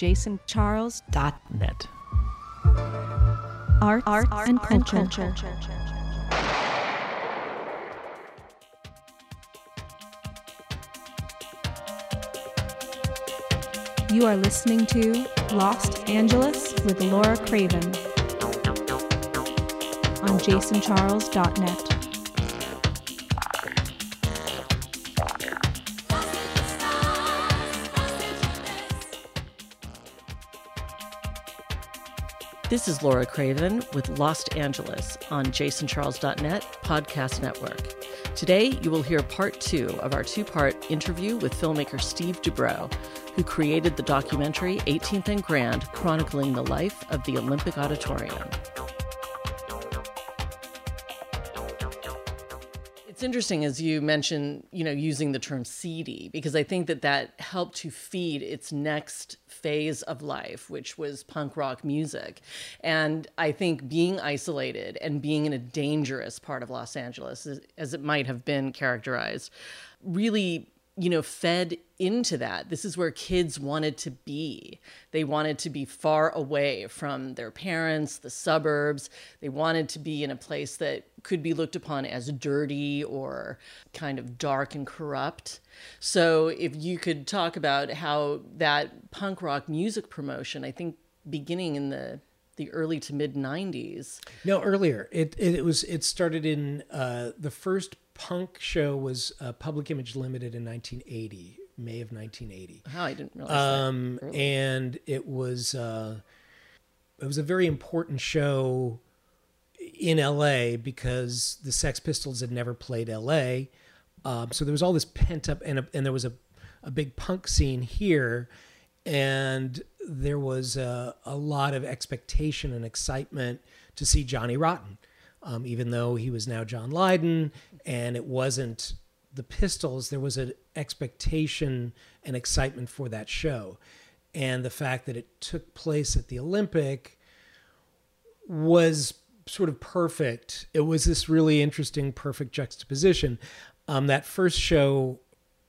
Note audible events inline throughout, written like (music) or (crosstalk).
jasoncharles.net. Art, art, art and, and culture. culture. You are listening to Lost Angeles with Laura Craven on jasoncharles.net. This is Laura Craven with Lost Angeles on jasoncharles.net podcast network. Today, you will hear part two of our two part interview with filmmaker Steve Dubrow, who created the documentary 18th and Grand, chronicling the life of the Olympic Auditorium. It's interesting as you mentioned, you know, using the term seedy, because I think that that helped to feed its next phase of life, which was punk rock music. And I think being isolated and being in a dangerous part of Los Angeles, as it might have been characterized, really you know, fed into that. This is where kids wanted to be. They wanted to be far away from their parents, the suburbs. They wanted to be in a place that could be looked upon as dirty or kind of dark and corrupt. So, if you could talk about how that punk rock music promotion, I think beginning in the the early to mid 90s. No, earlier. It, it, was it started in uh, the first punk show was uh, Public Image Limited in 1980, May of 1980. How I didn't realize um, that. And it was uh, it was a very important show in LA because the Sex Pistols had never played LA. Um, so there was all this pent up, and, a, and there was a, a big punk scene here. And there was a, a lot of expectation and excitement to see Johnny Rotten um, even though he was now John Lydon and it wasn't the Pistols, there was an expectation and excitement for that show. And the fact that it took place at the Olympic was sort of perfect. It was this really interesting, perfect juxtaposition. Um, that first show,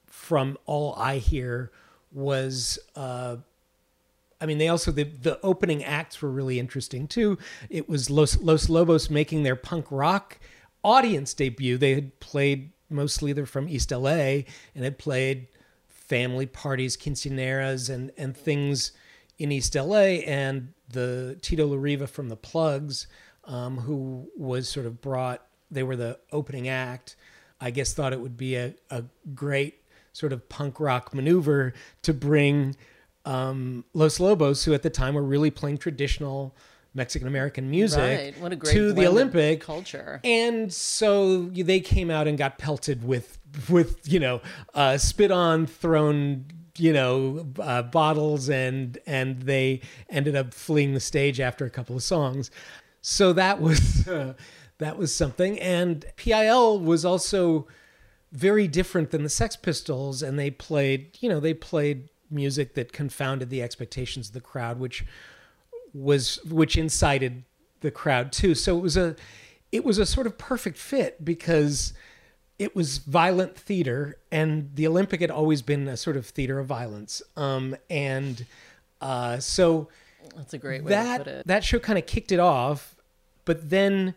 from all I hear, was uh, I mean, they also the the opening acts were really interesting too. It was Los Los Lobos making their punk rock audience debut. They had played mostly they're from East LA and had played family parties, quinceaneras, and and things in East LA. And the Tito Larriva from the Plugz, um, who was sort of brought, they were the opening act. I guess thought it would be a, a great sort of punk rock maneuver to bring um, Los Lobos, who at the time were really playing traditional Mexican American music right. what a great to the Olympic culture. And so they came out and got pelted with with you know uh, spit on thrown you know uh, bottles and and they ended up fleeing the stage after a couple of songs. So that was uh, (laughs) that was something. And PIL was also very different than the Sex Pistols, and they played you know they played music that confounded the expectations of the crowd, which was which incited the crowd too. So it was a it was a sort of perfect fit because it was violent theater, and the Olympic had always been a sort of theater of violence. Um, and uh, so that's a great way that, to put it. That show kind of kicked it off, but then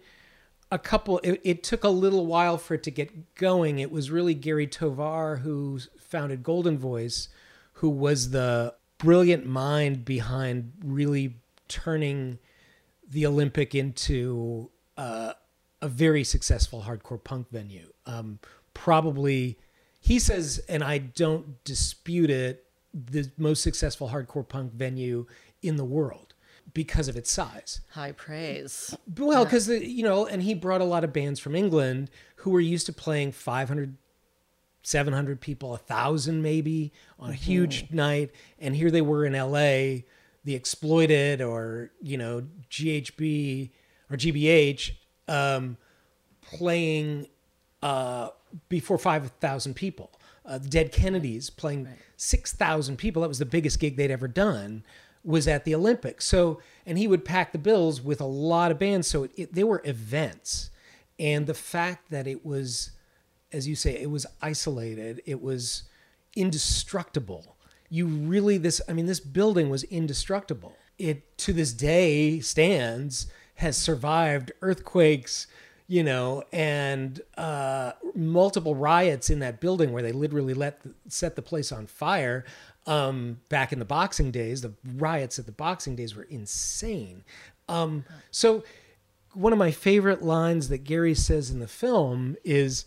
a couple. It, it, took a little while for it to get going. It was really Gary Tovar who founded Golden Voice who was the brilliant mind behind really turning the Olympic into uh, a very successful hardcore punk venue. Um, probably, he says, and I don't dispute it, the most successful hardcore punk venue in the world because of its size. High praise. Well, because yeah. you know, and he brought a lot of bands from England who were used to playing 500 700 people, a thousand maybe on a mm-hmm. huge night. And here they were in LA, the exploited or, you know, GHB or GBH um, playing uh, before 5,000 people. Uh, Dead Kennedys playing right. 6,000 people. That was the biggest gig they'd ever done was at the Olympics. So, and he would pack the bills with a lot of bands. So it, it, they were events. And the fact that it was as you say, it was isolated. It was indestructible. you really this I mean this building was indestructible. It to this day stands has survived earthquakes, you know, and uh, multiple riots in that building where they literally let set the place on fire. Um, back in the Boxing days, the riots at the Boxing days were insane. Um, so, one of my favorite lines that Gary says in the film is,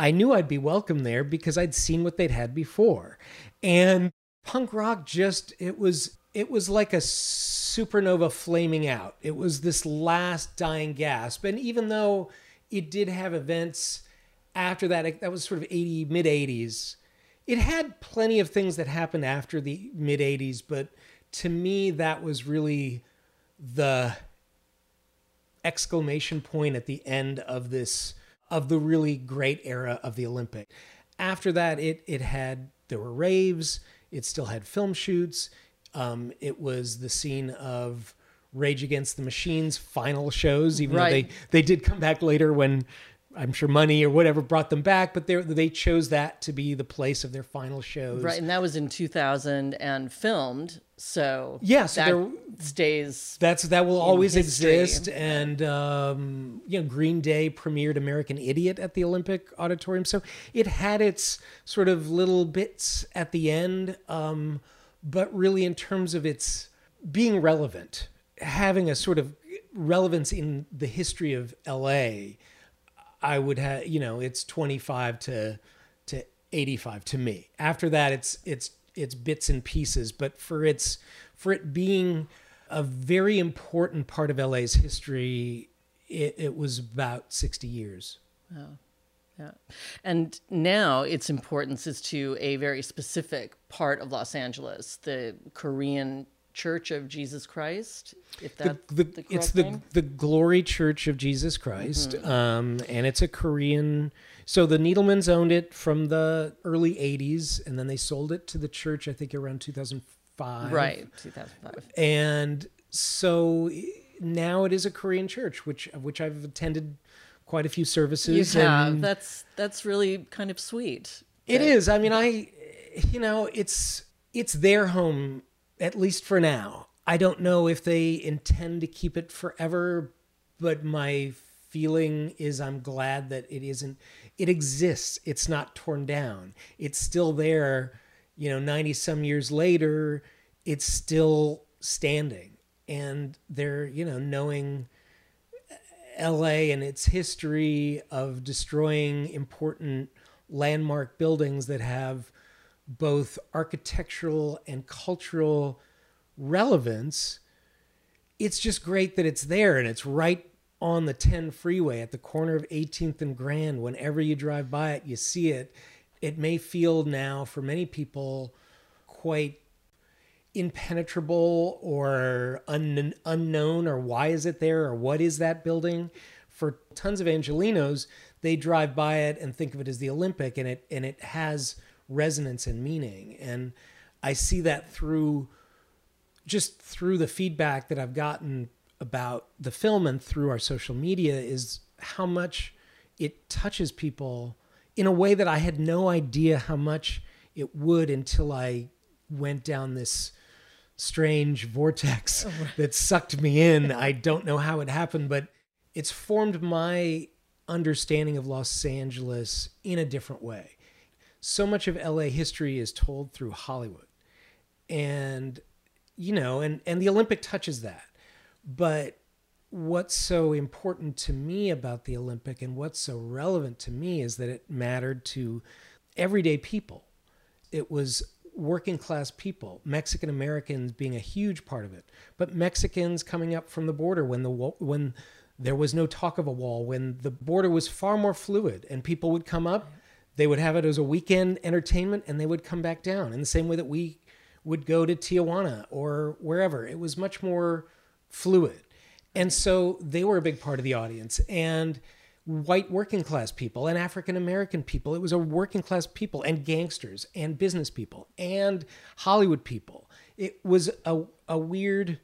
"I knew I'd be welcome there because I'd seen what they'd had before," and punk rock just it was it was like a supernova flaming out. It was this last dying gasp. And even though it did have events after that, that was sort of 80, mid 80s, it had plenty of things that happened after the mid 80s. But to me, that was really the exclamation point at the end of this, of the really great era of the Olympic. After that, it, it had, there were raves, it still had film shoots um, it was the scene of Rage Against the Machine's final shows, even right. though they, they did come back later when I'm sure money or whatever brought them back, but they they chose that to be the place of their final shows. Right, and that was in 2000 and filmed. So yeah, so that stays. That's that will always history. exist. And um, you know, Green Day premiered American Idiot at the Olympic Auditorium, so it had its sort of little bits at the end. Um, but really in terms of its being relevant, having a sort of relevance in the history of LA, I would have, you know, it's 25 to to 85 to me. After that it's it's it's bits and pieces, but for its for it being a very important part of LA's history, it, it was about 60 years. Wow. Yeah. And now its importance is to a very specific part of Los Angeles, the Korean Church of Jesus Christ. If that's the, the, the it's the the Glory Church of Jesus Christ, mm-hmm. um, and it's a Korean. So the Needlemans owned it from the early '80s, and then they sold it to the church. I think around 2005. Right, 2005. And so now it is a Korean church, which of which I've attended quite a few services. Have. That's that's really kind of sweet. It is. I mean, I, you know, it's it's their home at least for now. I don't know if they intend to keep it forever, but my feeling is I'm glad that it isn't. It exists. It's not torn down. It's still there. You know, ninety some years later, it's still standing, and they're you know knowing LA and its history of destroying important landmark buildings that have both architectural and cultural relevance, it's just great that it's there and it's right on the 10 freeway at the corner of 18th and Grand. Whenever you drive by it, you see it. It may feel now for many people quite impenetrable or un- unknown or why is it there or what is that building for tons of angelinos they drive by it and think of it as the olympic and it and it has resonance and meaning and i see that through just through the feedback that i've gotten about the film and through our social media is how much it touches people in a way that i had no idea how much it would until i went down this strange vortex (laughs) oh, that sucked me in. I don't know how it happened, but it's formed my understanding of Los Angeles in a different way. So much of LA history is told through Hollywood. And you know, and and the Olympic touches that. But what's so important to me about the Olympic and what's so relevant to me is that it mattered to everyday people. It was working class people, Mexican Americans being a huge part of it, but Mexicans coming up from the border when the when there was no talk of a wall, when the border was far more fluid, and people would come up, they would have it as a weekend entertainment, and they would come back down in the same way that we would go to Tijuana or wherever. It was much more fluid, and so they were a big part of the audience, and white working class people and African American people. It was a working class people and gangsters and business people and Hollywood people. It was a, a weird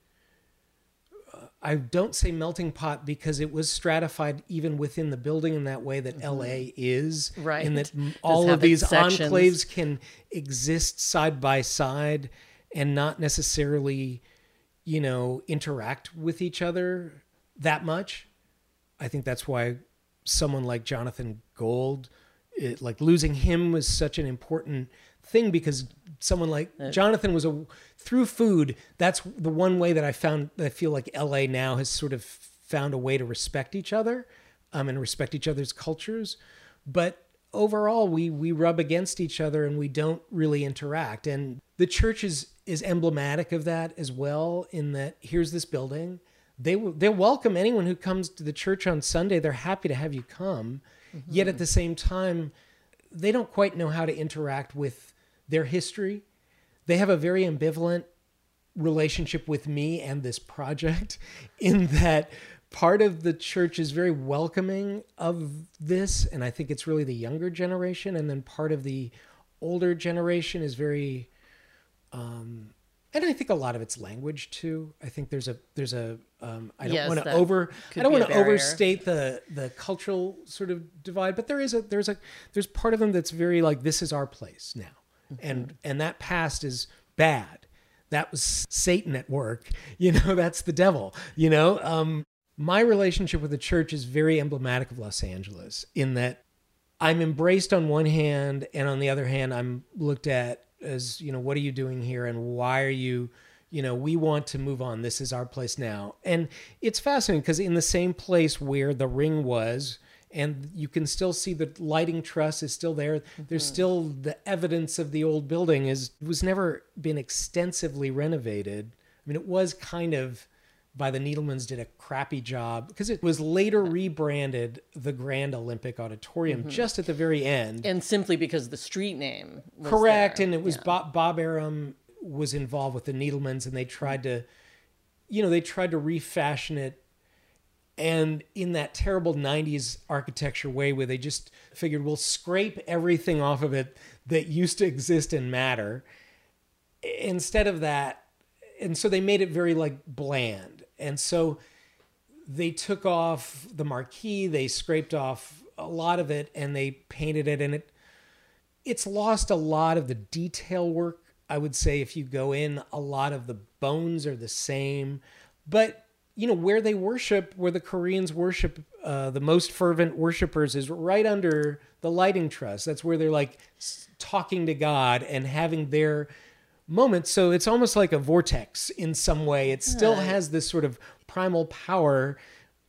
I don't say melting pot because it was stratified even within the building in that way that LA is. Mm-hmm. Right. In that all of these sections. enclaves can exist side by side and not necessarily, you know, interact with each other that much. I think that's why someone like Jonathan Gold, it, like losing him was such an important thing because someone like Jonathan was a through food. That's the one way that I found. that I feel like LA now has sort of found a way to respect each other, um, and respect each other's cultures. But overall, we we rub against each other and we don't really interact. And the church is is emblematic of that as well. In that here's this building. They they welcome anyone who comes to the church on Sunday. They're happy to have you come. Yet at the same time, they don't quite know how to interact with their history. They have a very ambivalent relationship with me and this project (laughs) in that part of the church is very welcoming of this and I think it's really the younger generation and then part of the older generation is very um and I think a lot of it's language too. I think there's a there's a um, I don't Yes, want to over I don't want to overstate the the cultural sort of divide, but there is a there's a there's part of them that's very like this is our place now. And and that past is bad. That was Satan at work. (laughs) You know, that's the devil. You know, um, my relationship with the church is very emblematic of Los Angeles in that I'm embraced on one hand, and on the other hand, I'm looked at as, you know, what are you doing here and why are you, you know, we want to move on. This is our place now. And it's fascinating because in the same place where the ring was, and you can still see the lighting truss is still there. There's mm-hmm. still the evidence of the old building is was never been extensively renovated. I mean, it was kind of by the Needlemans did a crappy job because it was later rebranded the Grand Olympic Auditorium mm-hmm. just at the very end. and simply because the street name was Correct, there. and it was Yeah. Bob, Bob Arum was involved with the Needlemans, and they tried mm-hmm. to, you know, they tried to refashion it, and in that terrible '90s architecture way, where they just figured we'll scrape everything off of it that used to exist and matter, instead of that, and so they made it very like bland, and so they took off the marquee, they scraped off a lot of it, and they painted it, and it it's lost a lot of the detail work. I would say if you go in, a lot of the bones are the same, but you know where they worship, where the Koreans worship, uh, the most fervent worshipers is right under the lighting truss. That's where they're like talking to God and having their moments. So it's almost like a vortex in some way. It still has this sort of primal power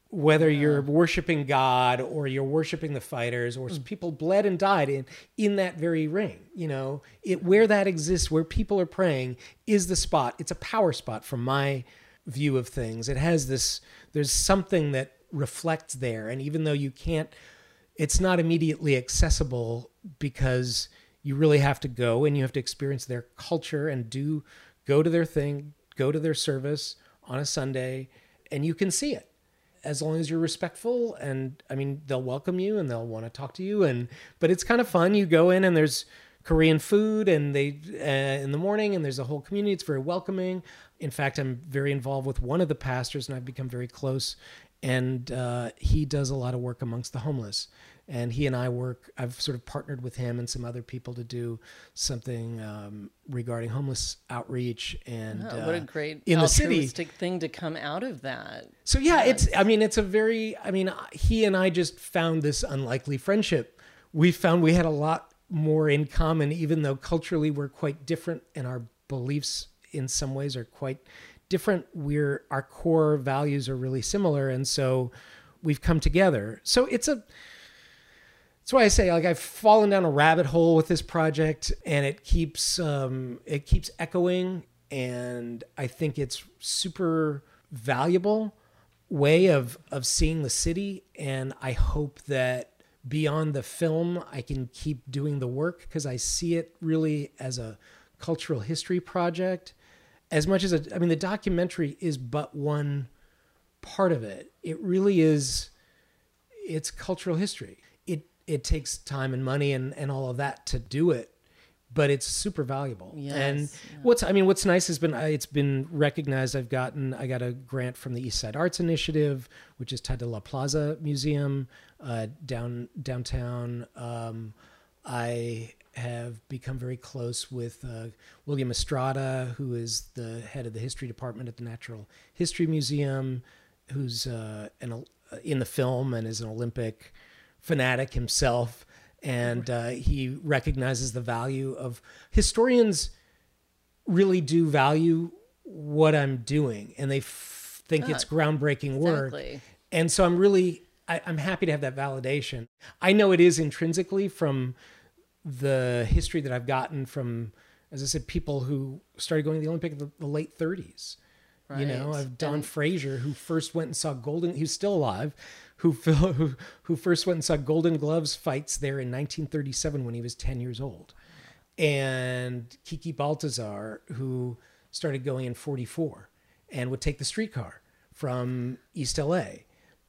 whether you're worshiping God or you're worshiping the fighters or people bled and died in in that very ring you know it where that exists where people are praying is the spot it's a power spot from my view of things it has this there's something that reflects there and even though you can't it's not immediately accessible because you really have to go and you have to experience their culture and do go to their thing, go to their service on a Sunday, and you can see it as long as you're respectful. And I mean, they'll welcome you and they'll want to talk to you. And but it's kind of fun. You go in and there's Korean food, and they uh, in the morning, and there's a whole community. It's very welcoming. In fact, I'm very involved with one of the pastors, and I've become very close. And uh, he does a lot of work amongst the homeless and he and I work. I've sort of partnered with him and some other people to do something um, regarding homeless outreach and Oh, what a uh, great in the city. thing to come out of that. So yeah, it's. I mean, it's a very. I mean, he and I just found this unlikely friendship. We found we had a lot more in common, even though culturally we're quite different, and our beliefs in some ways are quite different. We're our core values are really similar, and so we've come together. So it's a. That's why I say like I've fallen down a rabbit hole with this project, and it keeps um, it keeps echoing, and I think it's super valuable way of of seeing the city, and I hope that beyond the film, I can keep doing the work because I see it really as a cultural history project, as much as a, I mean the documentary is but one part of it. It really is it's cultural history. It it takes time and money and, and all of that to do it. but it's super valuable. Yes, and yeah. what's I mean, what's nice has been it's been recognized. I've gotten I got a grant from the East Side Arts Initiative, which is tied to La Plaza Museum uh, down downtown. Um, I have become very close with uh, William Estrada, who is the head of the history department at the Natural History Museum, who's uh, an, uh, in the film and is an Olympic fanatic himself. And uh, he recognizes the value of historians really do value what I'm doing and they f- think it's groundbreaking work. Exactly. And so I'm really, I, I'm happy to have that validation. I know it is intrinsically from the history that I've gotten from, as I said, people who started going to the Olympic in the, the late 30s. You know, Right. I've Don And- Fraser, who first went and saw Golden. He's still alive. Who (laughs) who who first went and saw Golden Gloves fights there in 1937 when he was 10 years old, and Kiki Baltazar, who started going in 44 and would take the streetcar from East LA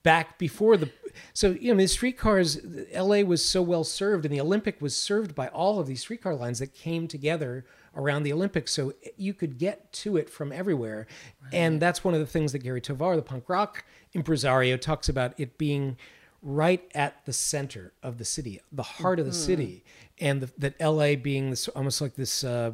back before the so you know the streetcars LA was so well served and the Olympic was served by all of these streetcar lines that came together around the Olympics so you could get to it from everywhere. And that's one of the things that Gary Tovar the punk rock impresario talks about it being right at the center of the city the heart of the city. And the, that LA being this almost like this uh,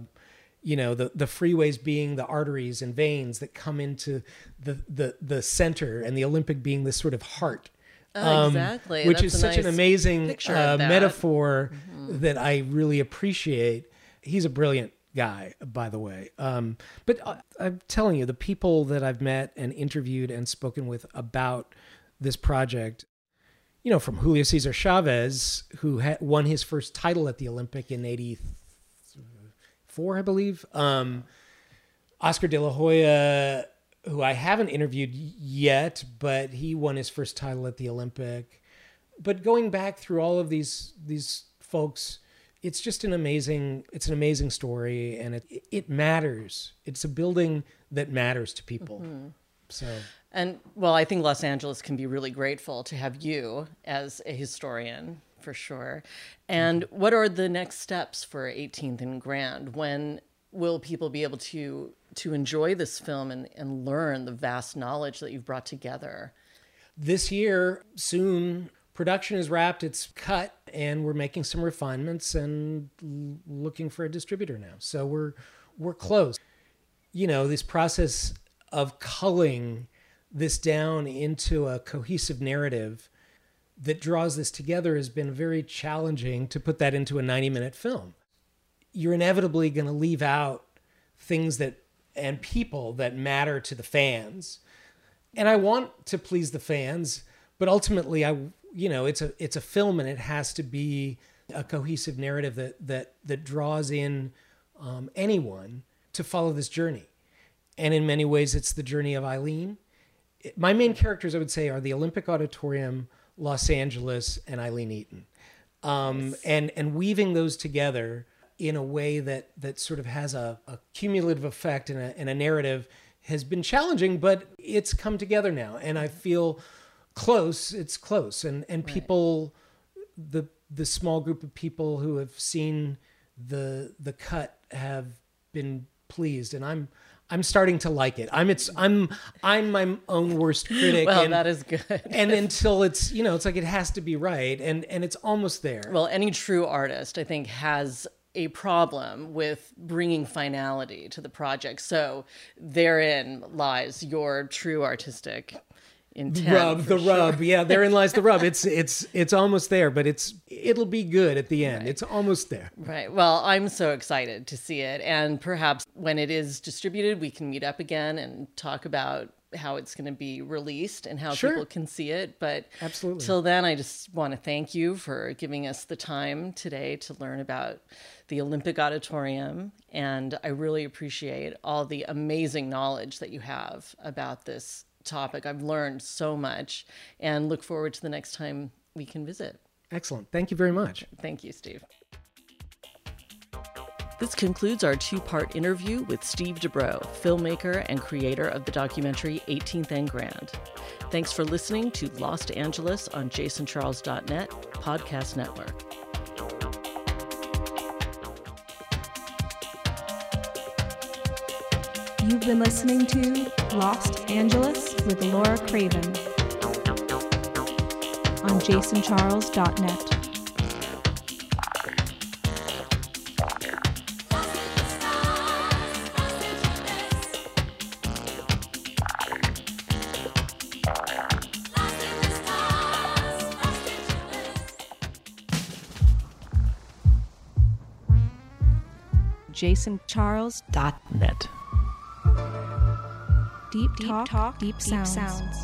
you know the the freeways being the arteries and veins that come into the the the center and the olympic being this sort of heart Oh, exactly. which That's is such an amazing uh, metaphor Mm-hmm. that i really appreciate he's a brilliant guy by the way um, but I, i'm telling you the people that i've met and interviewed and spoken with about this project you know from julio cesar chavez who ha- won his first title at the olympic in 84 I believe. Um, Oscar De La Hoya, who I haven't interviewed yet, but he won his first title at the Olympic. But going back through all of these these folks, it's just an amazing it's an amazing story, and it it matters. It's a building that matters to people. Mm-hmm. So And well, I think Los Angeles can be really grateful to have you as a historian for sure. And what are the next steps for 18th and Grand? When will people be able to to enjoy this film and, and learn the vast knowledge that you've brought together? this year soon production is wrapped it's cut and we're making some refinements and looking for a distributor now. So we're we're close. You know this process of culling this down into a cohesive narrative that draws this together has been very challenging to put that into a 90 minute film. You're inevitably going to leave out things that and people that matter to the fans and I want to please the fans, but ultimately I you know, it's a it's a film and it has to be a cohesive narrative that that that draws in um, anyone to follow this journey. And in many ways it's the journey of Aileen. My main characters I would say are the Olympic Auditorium, Los Angeles, and Aileen Eaton. Um, and and weaving those together in a way that that sort of has a, a cumulative effect and a, and a narrative has been challenging, but it's come together now, and I feel close. It's close, and and people, the the small group of people who have seen the the cut have been pleased, and I'm I'm starting to like it. I'm it's I'm I'm my own worst critic. Well, and, that is good. and (laughs) until it's you know it's like it has to be right, and and it's almost there. Well, any true artist, I think, has a problem with bringing finality to the project. So therein lies your true artistic intent. rub the sure. rub yeah therein lies the rub it's it's it's almost there but it's it'll be good at the end it's almost there Right. Well, I'm so excited to see it. And perhaps when it is distributed, we can meet up again and talk about how it's going to be released and how Sure. people can see it. But Absolutely. till then, I just want to thank you for giving us the time today to learn about the Olympic Auditorium. And I really appreciate all the amazing knowledge that you have about this topic. I've learned so much and look forward to the next time we can visit. excellent thank you very much Thank you, Steve. This concludes our two part interview with Steve Dubrow, filmmaker and creator of the documentary 18th and Grand. Thanks for listening to Lost Angeles on jasoncharles.net, podcast network. You've been listening to Lost Angeles with Laura Craven on jasoncharles.net. jasoncharles.net. Deep, deep talk, talk, deep, deep sounds. sounds.